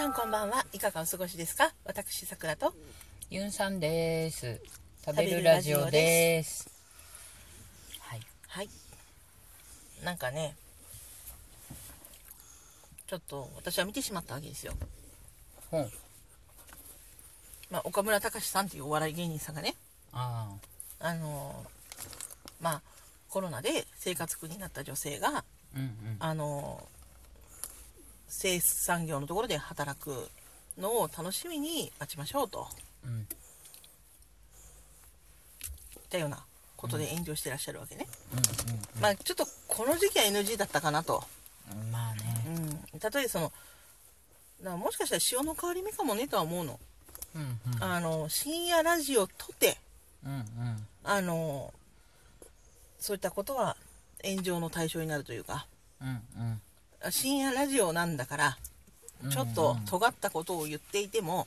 さんこんばんはいかがお過ごしですか？私さくらとユンさんです。食べるラジオです。はい。はいなんかねちょっと私は見てしまったわけですよ、ほん。まあ、岡村隆史さんというお笑い芸人さんがねああのまあコロナで生活苦になった女性があ。うんうん。あの生産業のところで働くのを楽しみに待ちましょうとうん。いったようなことで炎上してらっしゃるわけね、うんまあちょっとこの時期は NG だったかなと、うん。まあうね。ん、例えそのだもしかしたら潮の変わり目かもねとは思うの,、うんうん。あの深夜ラジオとてうんうん。あのそういったことは炎上の対象になるというかうんうん。深夜ラジオなんだからちょっと尖ったことを言っていても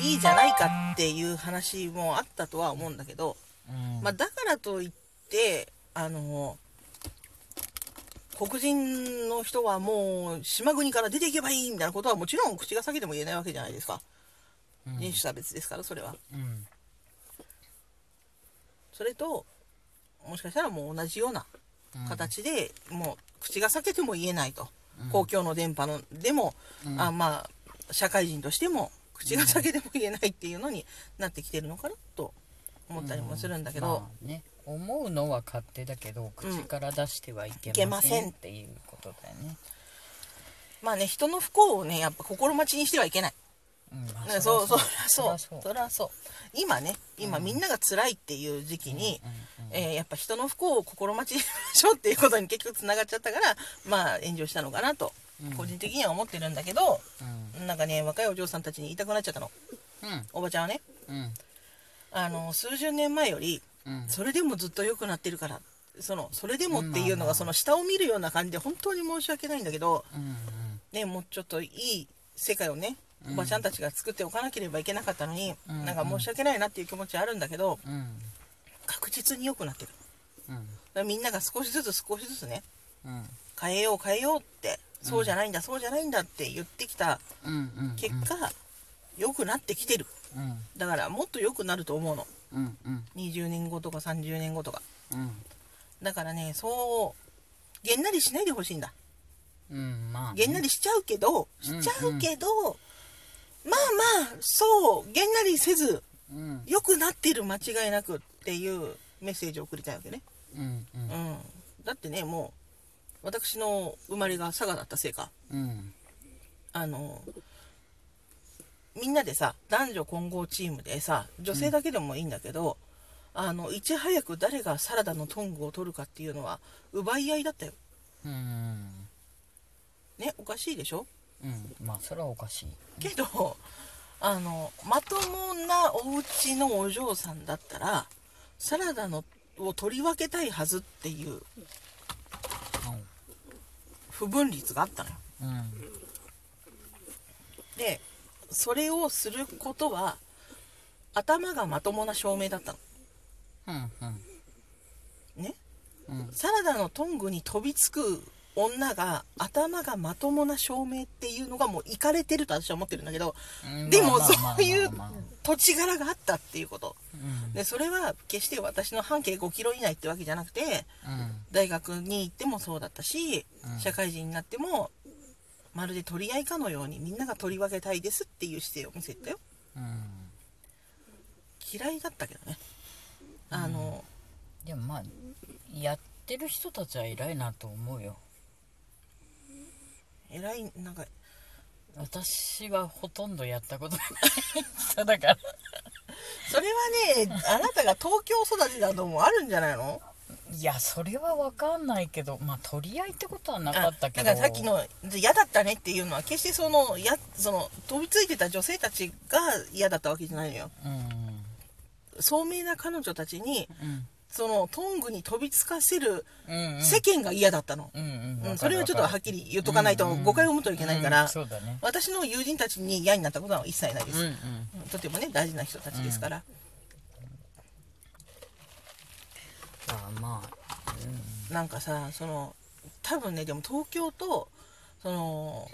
いいじゃないかっていう話もあったとは思うんだけど、うん。まあ、だからといってあの黒人の人はもう島国から出ていけばいいみたいなことはもちろん口が裂けても言えないわけじゃないですかうん人種差別ですからそれはうん。それともしかしたらもう同じような形で、もう口が裂けても言えないと、公共の電波のでも、うんあまあ社会人としても口が裂けても言えないっていうのになってきてるのかなと思ったりもするんだけど、まあね。思うのは勝手だけど、口から出してはいけませんっていうことだよね。まあね人の不幸をねやっぱ心待ちにしてはいけない、うん。まあね、そうそうそそうりゃそう。そりゃそう今ね今みんなが辛いっていう時期に、えーやっぱ人の不幸を心待ちにしましょうっていうことに結局つながっちゃったからまあ炎上したのかなと個人的には思ってるんだけど、うん。なんかね若いお嬢さんたちに言いたくなっちゃったのうん。おばちゃんはねうん。あの数十年前よりうん。それでもずっと良くなってるからそのそれでもっていうのがその下を見るような感じで本当に申し訳ないんだけどうん。ねもうちょっといい世界をねうんおばちゃんたちが作っておかなければいけなかったのに、うんなんか申し訳ないなっていう気持ちはあるんだけどうん。確実に良くなってるだかうん。らみんなが少しずつ少しずつねうん。変えよう変えようってそうじゃないんだ、そうじゃないんだって言ってきた。結果良くなってきてるうん。だからもっと良くなると思うのうん。うん。20年後とか30年後とかうん。だからねそうげんなりしないでほしいんだうん。まあね。げんなりしちゃうけどしうんちゃうけど、まあまあそうげんなりせずうん。良くなってる間違いなくっていうメッセージを送りたいわけねうん。うんう。んだってねもう私の生まれが佐賀だったせいかうん。あのみんなでさ男女混合チームでさ女性だけでもいいんだけど、あのいち早く誰がサラダのトングを取るかっていうのは奪い合いだったようん。ねおかしいでしょ？うん。まあ、それはおかしい。けどあのまともなお家のお嬢さんだったらサラダのを取り分けたいはずっていう不分率があったのようん。でそれをすることは頭がまともな証明だったのうん。うん。ね？うん。サラダのトングに飛びつく女が頭がまともな証明っていうのがもういかれてると私は思ってるんだけどうんでもそういう土地柄があったっていうこと。うん。でそれは決して私の半径5キロ以内ってわけじゃなくてうん。大学に行ってもそうだったしうん。社会人になってもまるで取り合いかのようにみんなが取り分けたいですっていう姿勢を見せたよ。うん。嫌いだったけどね。あの、でもまあやってる人たちは偉いなと思うよ偉いなんか私はほとんどやったことがない人だから。それはねあなたが東京育ちだともあるんじゃないの？いやそれは分かんないけどまあ取り合いってことはなかったけど。だからさっきの嫌だったねっていうのは決してそのやその飛びついてた女性たちが嫌だったわけじゃないのよ。うん。聡明な彼女たちにうんそのトングに飛びつかせるうんうん。世間が嫌だったの、うんうん。うんそれはちょっとはっきり言っとかないとうんうん誤解を生むといけないから、うんそうだね。私の友人たちに嫌になったことは一切ないです、うんうん。とてもね大事な人たちですから、あまあなんかさその多分ねでも東京とその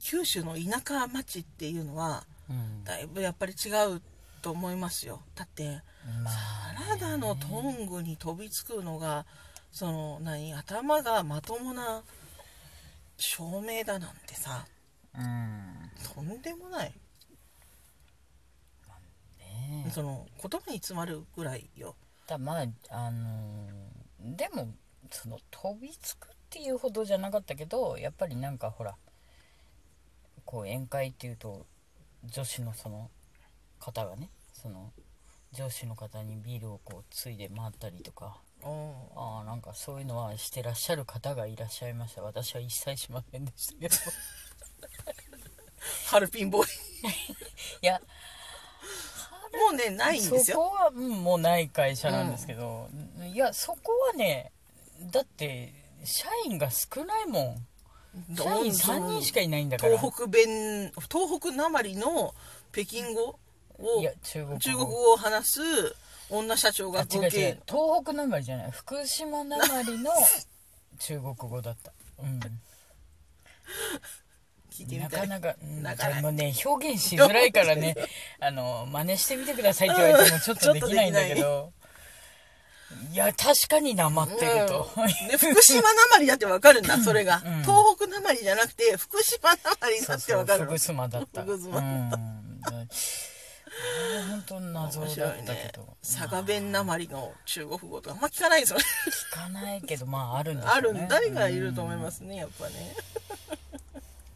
九州の田舎町っていうのはうん。だいぶやっぱり違うと思いますよ。だってまあサラダのトングに飛びつくのがその何頭がまともな照明だなんてさうん。とんでもない。ね。その言葉に詰まるぐらいよ。だまああのーでもその飛びつくっていうほどじゃなかったけどやっぱりなんかほらこう宴会っていうと女子のその方がねその上司の方にビールをこうついで回ったりとか。うん。ああなんかそういうのはしてらっしゃる方がいらっしゃいました。私は一切しませんでしたけど。ハルピンボーイ。いや。もうねないんですよ。そこは、うん、もうない会社なんですけど、いやそこはねだって社員が少ないもん。社員3人しかいないんだから。東北弁東北なまりの北京語？をいや中国語。を話す女社長が東北なまりじゃない福島なまりの 中国語だった、うん、なかなか、うん、なかなか。ね表現しづらいからね あの真似してみてくださいって言われてもちょっとできないんだけど。い。や確かになまってると、うん。で福島なまりだってわかるんだ それが、うん。東北なまりじゃなくて福島なまりだってわかる福島だった。福島うん。あれ本当謎面だったけど、佐賀弁なまりの中国語とかあんま聞かないですよね。聞かないけどまああるんでね。あるん誰がいると思いますねやっぱね。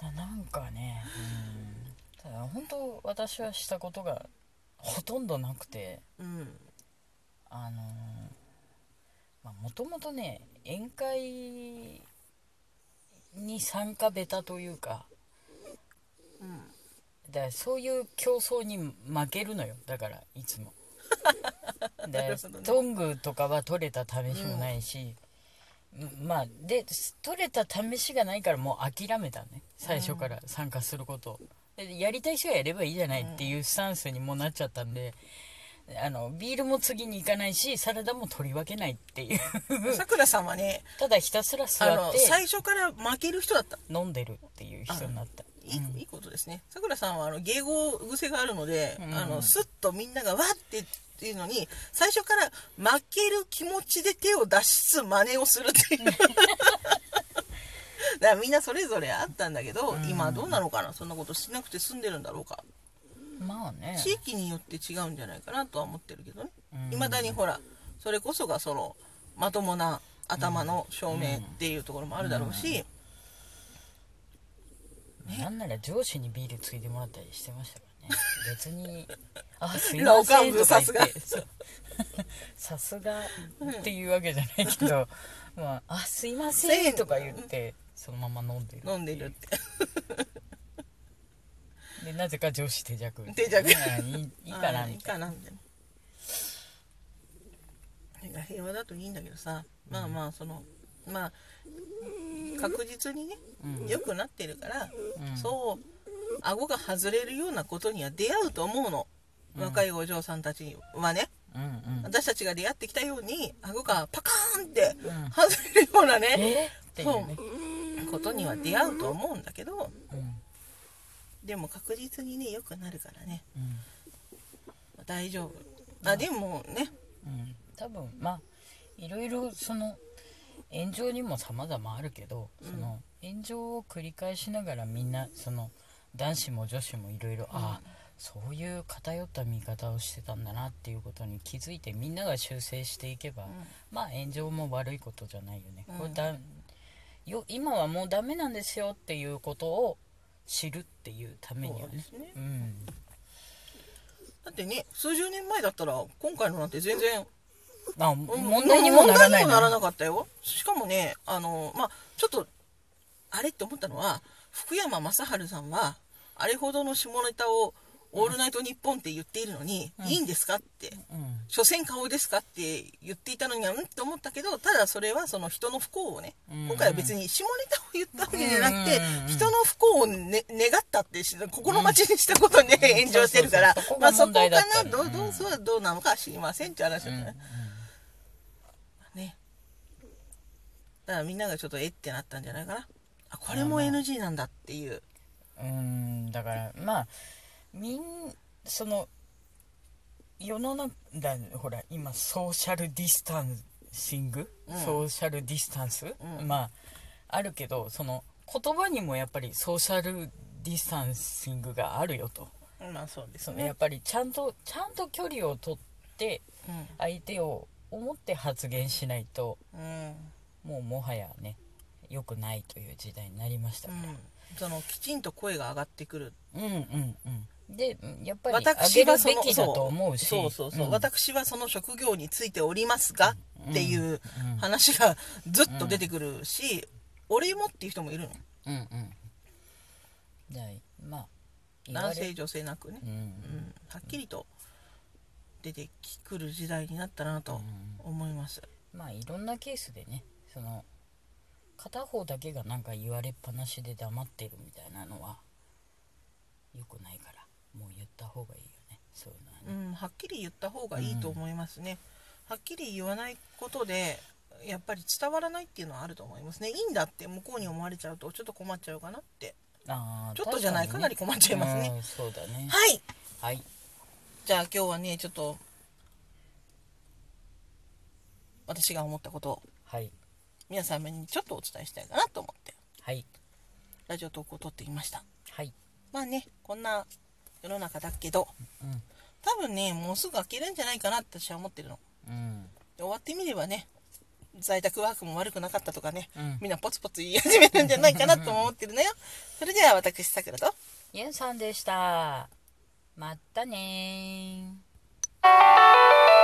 ななんかね、うん、ただ本当私はしたことがほとんどなくてうんあのもともとね宴会に参加ベタというかうんだからそういう競争に負けるのよ。だからいつも。でトングとかは取れた試しもないし、うん。まあで取れた試しがないからもう諦めたね。最初から参加すること。をでやりたい人はやればいいじゃないっていうスタンスにもうなっちゃったんで、あのビールも次に行かないしサラダも取り分けないっていう。さくらさんはねただひたすらあ座っての最初から負ける人だった。飲んでるっていう人になったいい,、いいことですね。さくらさんはあの迎合癖があるので、うん。あのスッとみんながわってっていうのに最初から負ける気持ちで手を出しつつ真似をするっていう。だからみんなそれぞれあったんだけど、うん。今はどうなのかな？そんなことしなくて済んでるんだろうか。まあね。地域によって違うんじゃないかなとは思ってるけどね。うん。いまだにほらそれこそがそのまともな頭の照明っていうところもあるだろうし、なんなら上司にビールついてもらったりしてましたからね。別に「あ すい老ません」とか言ってさすが。っていうわけじゃないけど「まあ、あすいません」とか言ってそのまま飲んでる飲んでるって。でなぜか上司手弱手弱まあいいいいかなみたいな。かなみたいな。平和だといいんだけどさ。まあまあそのまあ確実にねうん。良くなってるから、うん。そう顎が外れるようなことには出会うと思うの、うん。若いお嬢さんたちはね。うんうん。私たちが出会ってきたように顎がパカーンってうん。外れるようなね、えっていうね。ことには出会うと思うんだけど。うん。でも確実にね良くなるからね。うん。大丈夫。あでもね。うん。多分まあいろいろその炎上にも様々あるけど、その炎上を繰り返しながらみんなその男子も女子もいろいろああそういう偏った見方をしてたんだなっていうことに気づいてみんなが修正していけば、まあ炎上も悪いことじゃないよね、うん。これだよ今はもうダメなんですよっていうことを知るっていうためにはね。そうですね。うん。だってね数十年前だったら今回のなんて全然あ問題にもならない問題にもならなかったよ。しかもねあのまあちょっとあれって思ったのは福山雅治さんはあれほどの下ネタを「オールナイトニッポン」って言っているのに、いいんですかってうん。所詮顔ですかって言っていたのにはうんって思ったけどただそれはその人の不幸をね、うん。今回は別に下ネタを言ったわけじゃなくて、うん。人の不幸を、ね、願ったってし心待ちにしたことで、炎上してるから、そこまあそこかな。ねどうどうどうなのかは知りませんって話だうんよね,、ねだからみんながちょっとえってなったんじゃないかな。あこれも NG なんだっていう。うーんだからまあみんその世の中だほら今 Social Distancing、うん。ソーシャルディスタンス、うん。まああるけどその言葉にもやっぱり Social Distancing があるよと。まあそうですそのやねっぱりちゃんとちゃんと距離を取ってうん。相手を思って発言しないと。うんもうもはやね良くないという時代になりましたから、うん。そのきちんと声が上がってくる。うん、うんうん。でやっぱり私上げはそのるべきだと思うし。そうそうそう、ん。私はその職業についておりますがっていううん。話がずっと出てくるし、俺もっていう人もいるの。うんうん。まあ男性女性なくね、うん。うん、はっきりと出てくる時代になったなと思います、まあいろんなケースでねその片方だけがなんか言われっぱなしで黙ってるみたいなのは良くないからもう言った方がいいよね。そういうのはね。うん、はっきり言った方がいいと思いますね、はっきり言わないことでやっぱり伝わらないっていうのはあると思いますね。いいんだって向こうに思われちゃうとちょっと困っちゃうかなって。あーちょっとじゃないかなり困っちゃいますね。うんそうだね。はい。はい。じゃあ今日はねちょっと私が思ったことを。はい皆様にちょっとお伝えしたいかなと思って。はい。ラジオトークを撮ってみました。はい。まあねこんな世の中だけどうん。多分ねもうすぐ飽きるんじゃないかなって私は思ってるの。うん。で終わってみればね在宅ワークも悪くなかったとかね、うん。みんなポツポツ言い始めるんじゃないかなとも思ってるのよ。それでは私さくらと。ゆんさんでした。またねー